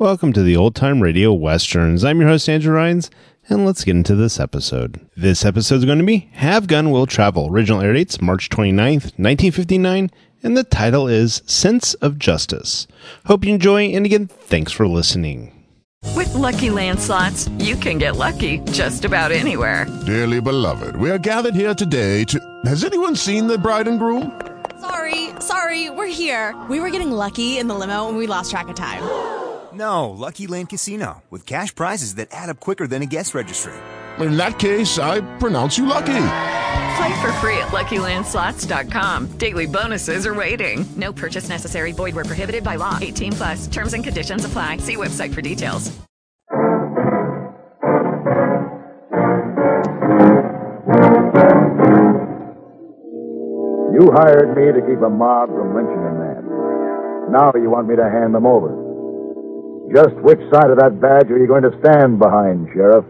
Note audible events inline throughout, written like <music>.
Welcome to the Old Time Radio Westerns. I'm your host, Andrew Rhynes, and let's get into this episode. This episode is going to be Have Gun Will Travel. Original air dates March 29th, 1959, and the title is Sense of Justice. Hope you enjoy, and again, thanks for listening. With Lucky Land slots, you can get lucky just about anywhere. Dearly beloved, we are gathered here today to. Has anyone seen the bride and groom? Sorry, sorry, we're here. We were getting lucky in the limo and we lost track of time. No, Lucky Land Casino, with cash prizes that add up quicker than a guest registry. In that case, I pronounce you lucky. Play for free at LuckyLandSlots.com. Daily bonuses are waiting. No purchase necessary. Void where prohibited by law. 18 plus. Terms and conditions apply. See website for details. You hired me to keep a mob from lynching a man. Now you want me to hand them over. Just which side of that badge are you going to stand behind, Sheriff?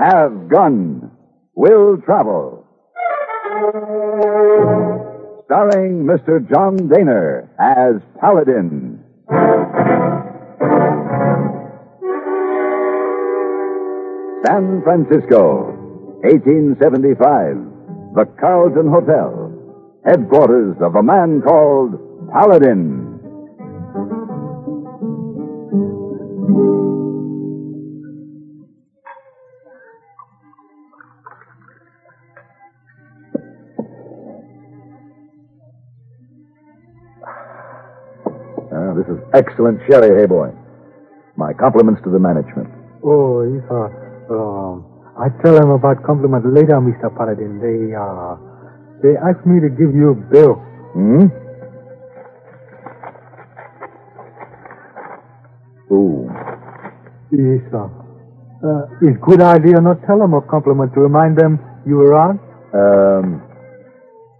Have gun. Will travel. Starring Mr. John Dehner as Paladin. San Francisco, 1875. The Carlton Hotel. Headquarters of a man called Paladin. Ah, this is excellent sherry, Heyboy. My compliments to the management. Oh, uh, um, I tell them about compliment later, Mr. Paladin. They, uh, they asked me to give you a bill. Hmm? Ooh. Yes, sir. Uh, it's good idea not to tell them a compliment to remind them you were on. Um,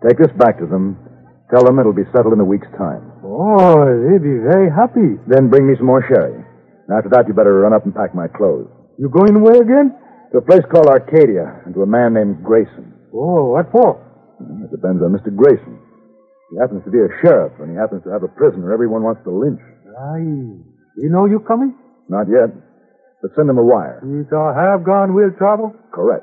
take this back to them. Tell them it'll be settled in a week's time. Oh, they'd be very happy. Then bring me some more sherry. And after that, you better run up and pack my clothes. You going away again? To a place called Arcadia, and to a man named Grayson. Oh, what for? It depends on Mr. Grayson. He happens to be a sheriff, and he happens to have a prisoner everyone wants to lynch. Aye. You know you coming? Not yet. But send him a wire. You shall have gone will travel? Correct.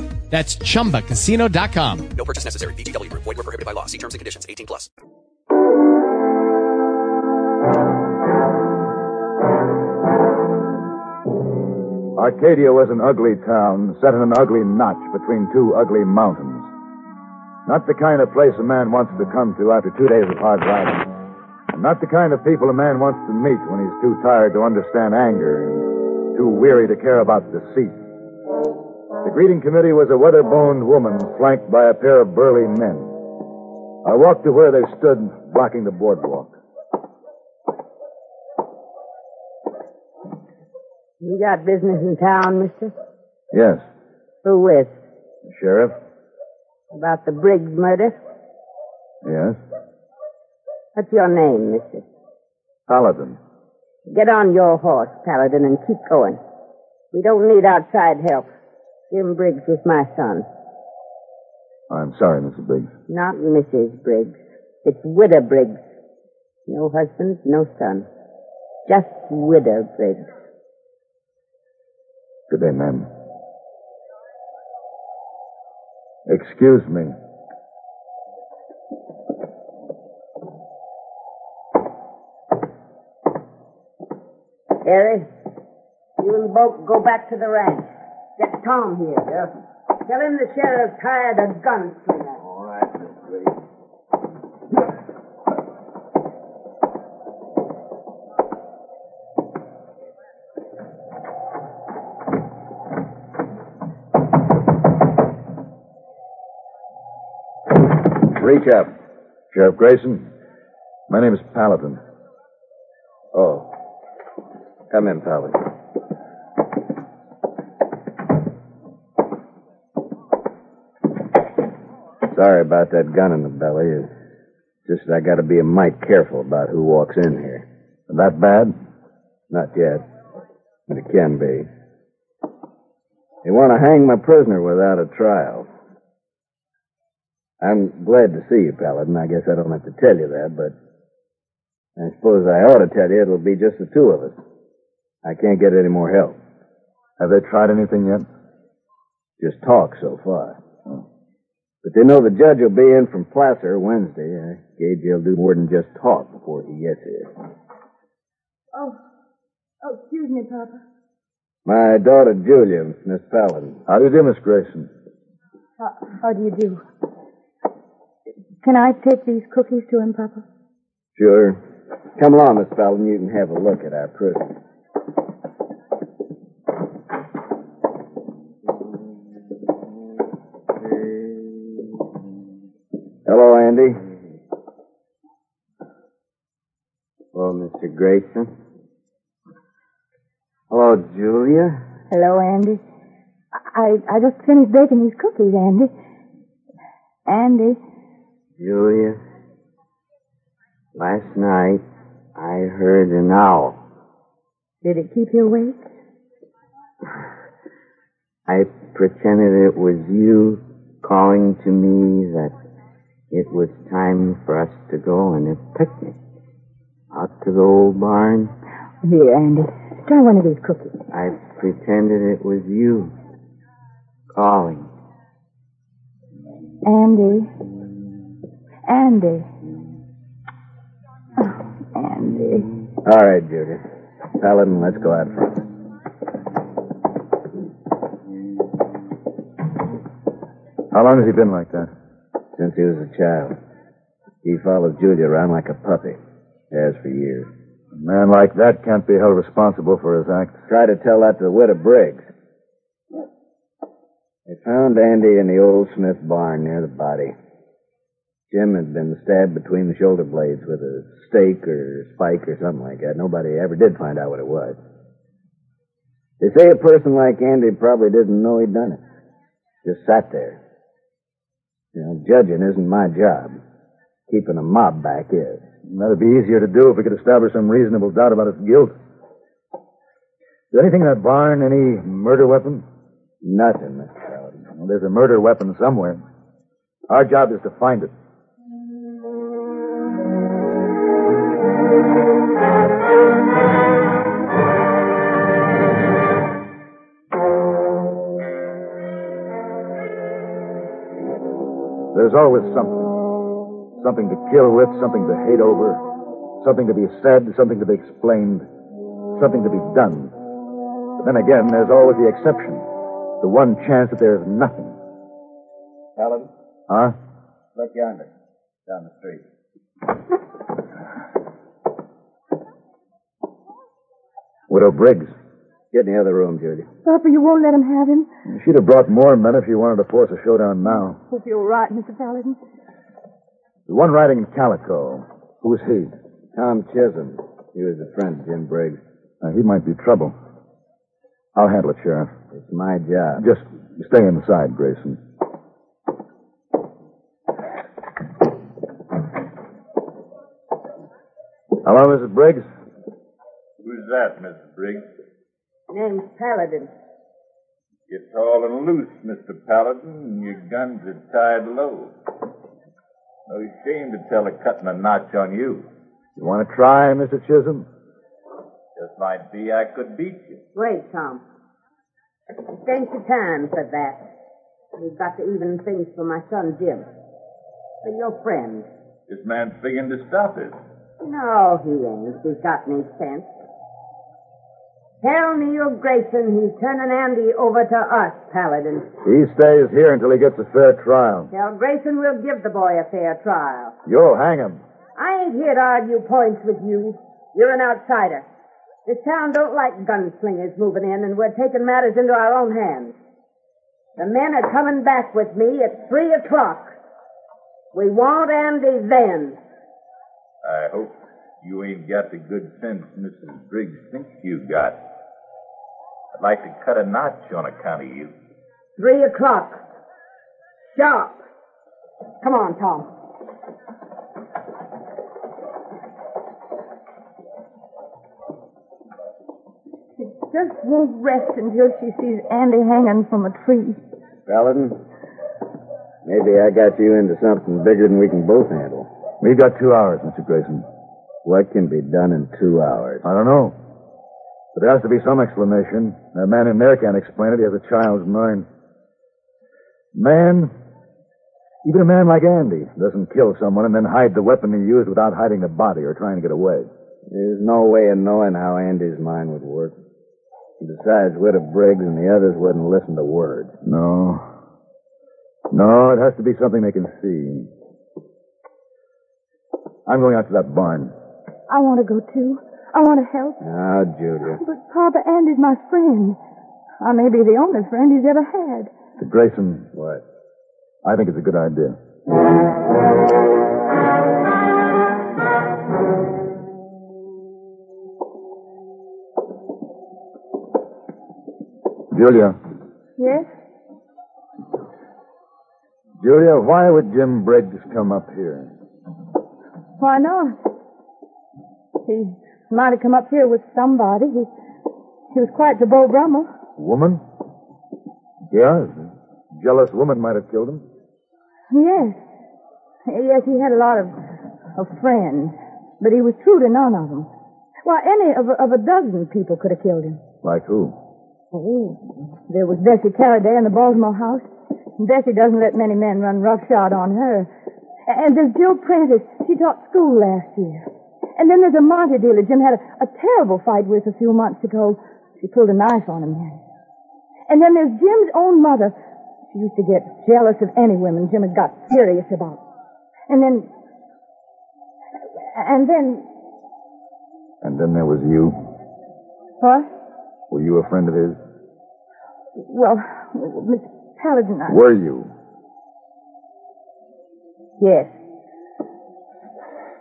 That's chumbacasino.com. No purchase necessary. VGW Group. Void were prohibited by law. See terms and conditions. 18 plus. Arcadia was an ugly town set in an ugly notch between two ugly mountains. Not the kind of place a man wants to come to after two days of hard riding. And not the kind of people a man wants to meet when he's too tired to understand anger and too weary to care about deceit. The greeting committee was a weather-boned woman flanked by a pair of burly men. I walked to where they stood, blocking the boardwalk. You got business in town, mister? Yes, Who with? Sheriff. About the Briggs murder? Yes. What's your name, mister? Paladin. Get on your horse, Paladin, and keep going. We don't need outside help. Jim Briggs was my son. I'm sorry, Mrs. Briggs. Not Mrs. Briggs. It's Widow Briggs. No husband, no son. Just Widow Briggs. Good day, ma'am. Excuse me. Harry, you and Boat go back to the ranch. Get Tom here. Yes. Tell him the sheriff's hired a gunslinger. All right, Miss Briggs. Reach up. Sheriff Grayson, my name is Paladin. Oh. Come in, Paladin. Sorry about that gun in the belly. It's just that I gotta be a mite careful about who walks in here. That bad? Not yet. But it can be. They want to hang my prisoner without a trial. I'm glad to see you, Paladin. I guess I don't have to tell you that, but I suppose I ought to tell you it'll be just the two of us. I can't get any more help. Have they tried anything yet? Just talk so far. Oh. But they know the judge will be in from Placer Wednesday. I gauge he'll do more than just talk before he gets here. Oh, oh, excuse me, Papa. My daughter Julia, Miss Paladin. How do you do, Miss Grayson? How, how do you do? Can I take these cookies to him, Papa? Sure. Come along, Miss Paladin. You can have a look at our prisoner. Andy. Hello, Mr. Grayson. Hello, Julia. Hello, Andy. I I just finished baking these cookies, Andy. Andy, Julia. Last night, I heard an owl. did it keep you awake? <sighs> I pretended it was you calling to me that it was time for us to go on a picnic. Out to the old barn. Here, Andy, try one of these cookies. I pretended it was you calling. Andy. Andy. Oh, Andy. All right, Julia. Paladin, let's go out front. How long has he been like that? Since he was a child. He followed Julia around like a puppy. Has for years. A man like that can't be held responsible for his acts. Try to tell that to the widow Briggs. They found Andy in the old Smith barn near the body. Jim had been stabbed between the shoulder blades with a stake or spike or something like that. Nobody ever did find out what it was. They say a person like Andy probably didn't know he'd done it. Just sat there. You know, judging isn't my job. Keeping a mob back is. That'd be easier to do if we could establish some reasonable doubt about his guilt. Is there anything in that barn? Any murder weapon? Nothing, Mr. Well, there's a murder weapon somewhere. Our job is to find it. There's always something. Something to kill with, something to hate over, something to be said, something to be explained, something to be done. But then again, there's always the exception. The one chance that there's nothing. Paladin, Huh? look yonder, down the street. Widow Briggs. Get in the other room, Judy. Papa, you won't let him have him? She'd have brought more men if she wanted to force a showdown now. Hope you're right, Mr. Paladin. The one riding in calico. Who's he? Tom Chisholm. He was a friend of Jim Briggs. Uh, he might be trouble. I'll handle it, Sheriff. It's my job. Just stay inside, Grayson. Hello, Mrs. Briggs. Who's that, Mrs. Briggs? Name's Paladin. Get tall and loose, Mr. Paladin, and your guns are tied low. No shame to tell of cutting a notch on you. You want to try, Mr. Chisholm? Just might be I could beat you. Wait, Tom. It ain't the time for that. We've got to even things for my son Jim. For your friend. This man's figuring to stop it. No, he ain't. He's got any sense. Tell Neil Grayson he's turning Andy over to us, Paladin. He stays here until he gets a fair trial. Tell Grayson we'll give the boy a fair trial. You'll hang him. I ain't here to argue points with you. You're an outsider. This town don't like gunslingers moving in, and we're taking matters into our own hands. The men are coming back with me at three o'clock. We want Andy then. I hope you ain't got the good sense Mrs. Briggs thinks you've got. I'd like to cut a notch on account of you. Three o'clock. Sharp. Come on, Tom. She just won't rest until she sees Andy hanging from a tree. Paladin, maybe I got you into something bigger than we can both handle. We've got two hours, Mr. Grayson. What can be done in two hours? I don't know. But there has to be some explanation. A man in there can't explain it. He has a child's mind. Man, even a man like Andy, doesn't kill someone and then hide the weapon he used without hiding the body or trying to get away. There's no way of knowing how Andy's mind would work. Besides, Widow Briggs and the others wouldn't listen to words. No. No, it has to be something they can see. I'm going out to that barn. I want to go too. I want to help. Now, Julia. But Papa Andy's my friend. I may be the only friend he's ever had. To Grayson. What? I think it's a good idea. Julia. Yes? Julia, why would Jim Briggs come up here? Why not? He might have come up here with somebody. He, he was quite the Beau Brummel. Woman? Yeah, jealous woman might have killed him. Yes. Yes, he had a lot of, of friends, but he was true to none of them. Why, any of, a- of a dozen people could have killed him. Like who? Oh, there was Bessie Carradine in the Baltimore house. Bessie doesn't let many men run roughshod on her. And there's Jill Prentice. She taught school last year. And then there's a Monte dealer Jim had a, a terrible fight with a few months ago. She pulled a knife on him then. And then there's Jim's own mother. She used to get jealous of any women Jim had got serious about. And then... And then... And then there was you. What? Were you a friend of his? Well, Miss Paladin, I... Were you? Yes.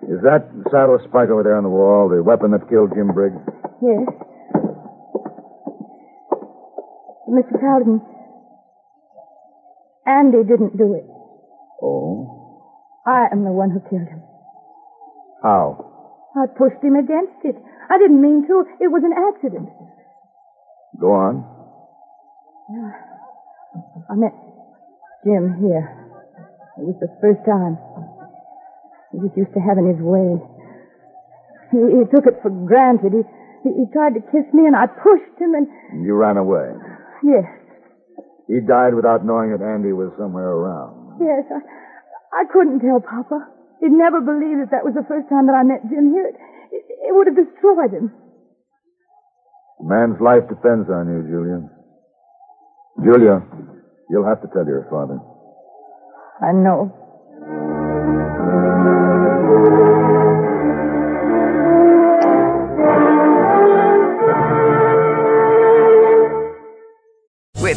Is that saddle spike over there on the wall the weapon that killed Jim Briggs? Yes. Mr. Paladin, Andy didn't do it. Oh? I am the one who killed him. How? I pushed him against it. I didn't mean to. It was an accident. Go on. I met Jim here. It was the first time. He was used to having his way. He, he took it for granted. He, he, he tried to kiss me, and I pushed him, and You ran away. yes, He died without knowing that Andy was somewhere around. yes, I, I couldn't tell Papa. He'd never believe that that was the first time that I met Jim here. It, it, it would have destroyed him. A man's life depends on you, Julia. Julia, you'll have to tell your father. I know.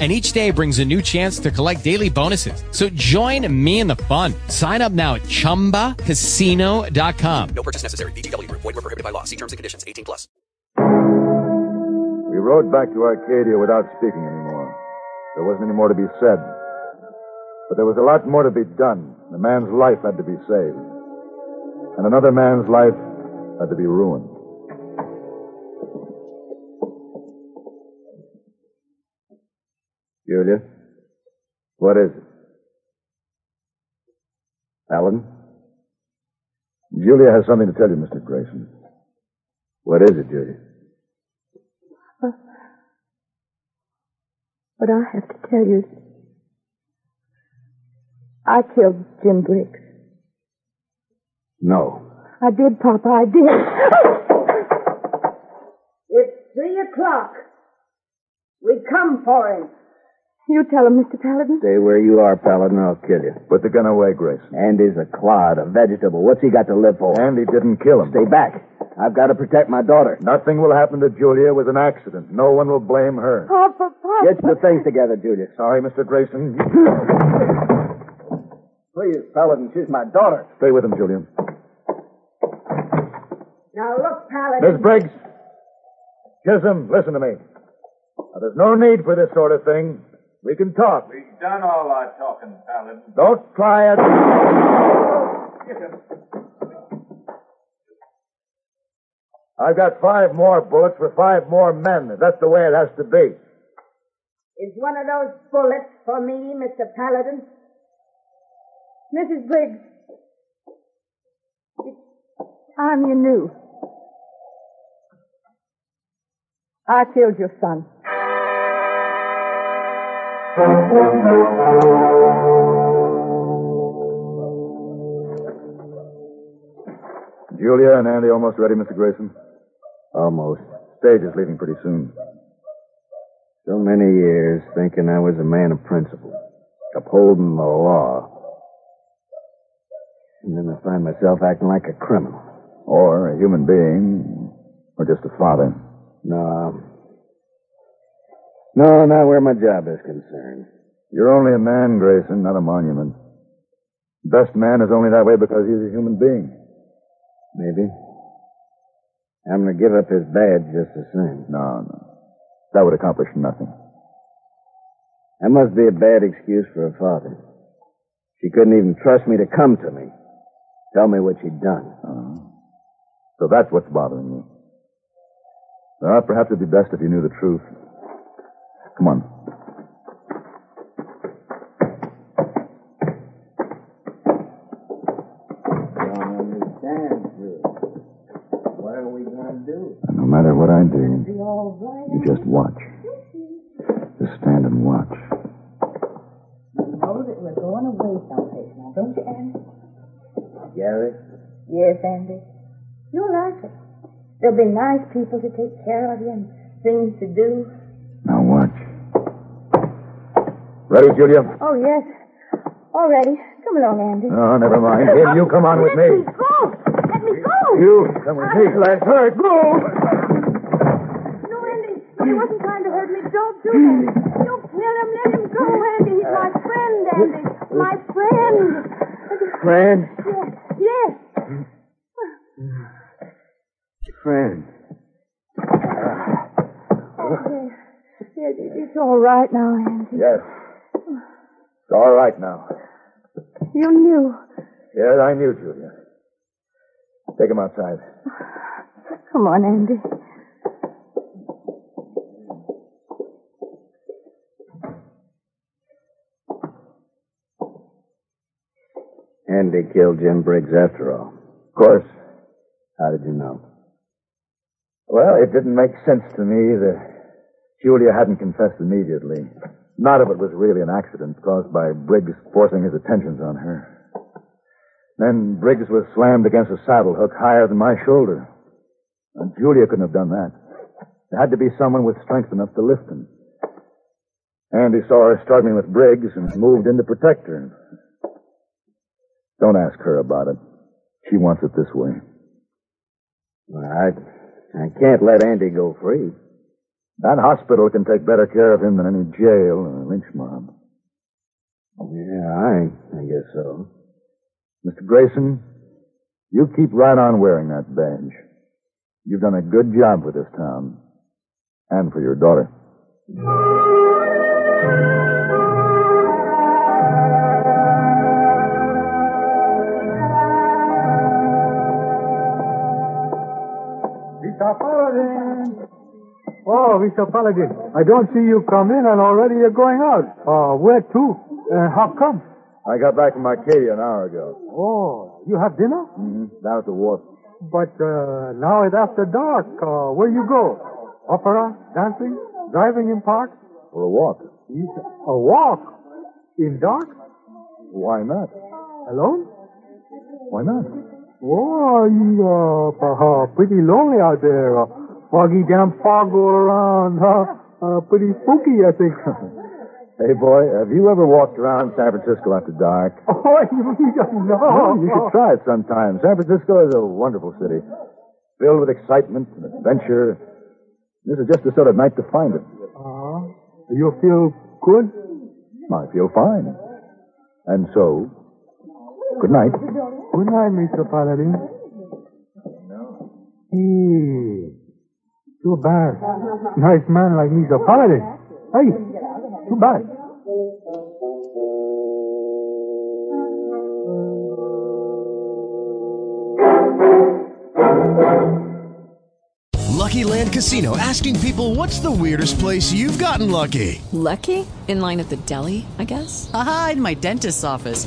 and each day brings a new chance to collect daily bonuses. So join me in the fun. Sign up now at ChumbaCasino.com. No purchase necessary. VGW. Void were prohibited by law. See terms and conditions. 18 plus. We rode back to Arcadia without speaking anymore. There wasn't any more to be said. But there was a lot more to be done. A man's life had to be saved. And another man's life had to be ruined. Julia? What is it? Alan? Julia has something to tell you, Mr. Grayson. What is it, Julia? What I have to tell you is I killed Jim Briggs. No. I did, Papa, I did. It's three o'clock. We come for him. You tell him, Mr. Paladin. Stay where you are, Paladin, or I'll kill you. Put the gun away, Grayson. Andy's a clod, a vegetable. What's he got to live for? Andy didn't kill him. Stay back. I've got to protect my daughter. Nothing will happen to Julia. with an accident. No one will blame her. Papa, Papa. Get your things together, Julia. Sorry, Mr. Grayson. Please, Paladin, she's my daughter. Stay with him, Julia. Now look, Paladin. Miss Briggs. Chisholm, listen to me. Now, there's no need for this sort of thing. We can talk. We've done all our talking, Paladin. Don't try it. I've got five more bullets for five more men. That's the way it has to be. Is one of those bullets for me, Mr. Paladin? Mrs. Briggs. It's time you knew. I killed your son. Julia and Andy almost ready, Mr. Grayson? Almost. Stage is leaving pretty soon. So many years thinking I was a man of principle, upholding the law. And then I find myself acting like a criminal. Or a human being, or just a father. No. No, not where my job is concerned. You're only a man, Grayson, not a monument. Best man is only that way because he's a human being. Maybe. I'm going to give up his badge just the same. No, no. That would accomplish nothing. That must be a bad excuse for a father. She couldn't even trust me to come to me. Tell me what she'd done. Uh, so that's what's bothering you. Well, perhaps it'd be best if you knew the truth. Come on. don't understand, Julie. What are we going to do? No matter what I do, Be all right. you just watch. Just stand and watch. You know that we're going away someplace now, don't you, Andy? Gary? Yes, Andy. You'll like it. There'll be nice people to take care of you and things to do. Now watch. Ready, Julia? Oh, yes. All ready. Come along, Andy. Oh, never mind. Him, you come on with me. Let me go. Let me go. You come with me. Let's hurt. Go. No, Andy. He wasn't trying to hurt me. Don't do that. Don't kill him. Let him go, Andy. He's my friend, Andy. My friend. Friend? Yes. Friend. Oh, yes. Yes, it- It's all right now, Andy. Yes. It's all right now. You knew. Yes, I knew, Julia. Take him outside. Come on, Andy. Andy killed Jim Briggs after all. Of course. How did you know? Well, it didn't make sense to me that Julia hadn't confessed immediately. None of it was really an accident caused by Briggs forcing his attentions on her. Then Briggs was slammed against a saddle hook higher than my shoulder. And Julia couldn't have done that. There had to be someone with strength enough to lift him. Andy saw her struggling with Briggs and moved in to protect her. Don't ask her about it. She wants it this way. Well, I, I can't let Andy go free. That hospital can take better care of him than any jail or lynch mob. Yeah, I, I guess so. Mr. Grayson, you keep right on wearing that badge. You've done a good job for this town. And for your daughter. Mr. Oh, Mr. Paladin, I don't see you come in and already you're going out. Uh, where to? Uh, how come? I got back from Arcadia an hour ago. Oh, you have dinner? Mm-hmm. Down at the wharf. But uh, now it's after dark. Uh, where you go? Opera? Dancing? Driving in park? For a walk. A walk? In dark? Why not? Alone? Why not? Oh, you're uh, pretty lonely out there. Foggy damn fog all around. Huh? Uh, pretty spooky, I think. <laughs> hey, boy, have you ever walked around San Francisco after dark? <laughs> Oh, you don't know. Well, you should try it sometime. San Francisco is a wonderful city, filled with excitement and adventure. This is just the sort of night to find it. Uh, you feel good? I feel fine. And so, good night. Good night, Mr. Paladin. Hey, too bad. Nice man like Mr. Paladin. Hey, too bad. Lucky Land Casino asking people what's the weirdest place you've gotten lucky? Lucky? In line at the deli, I guess? Aha, in my dentist's office.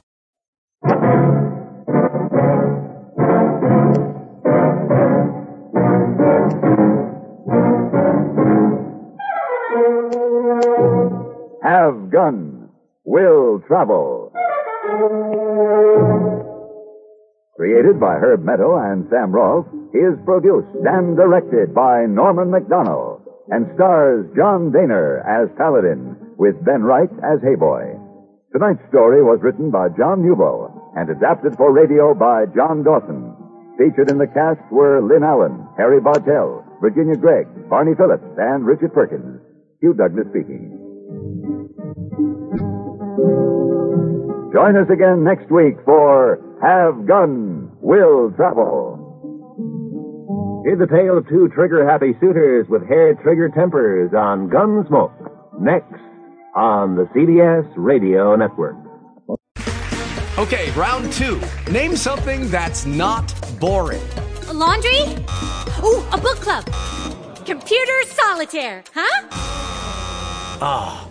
Have gun. Will travel. Created by Herb Meadow and Sam Rolfe, is produced and directed by Norman MacDonnell and stars John Dehner as Paladin with Ben Wright as Heyboy. Tonight's story was written by John Kneubuhl and adapted for radio by John Dawson. Featured in the cast were Lynn Allen, Harry Bartell, Virginia Gregg, Barney Phillips, and Richard Perkins. Hugh Douglas speaking. Join us again next week for Have Gun, Will Travel. Hear the tale of two trigger happy suitors with hair trigger tempers on Gunsmoke. Next on the CBS Radio Network. Okay, round two. Name something that's not boring. A laundry? Ooh, a book club. Computer solitaire, huh? Ah, oh,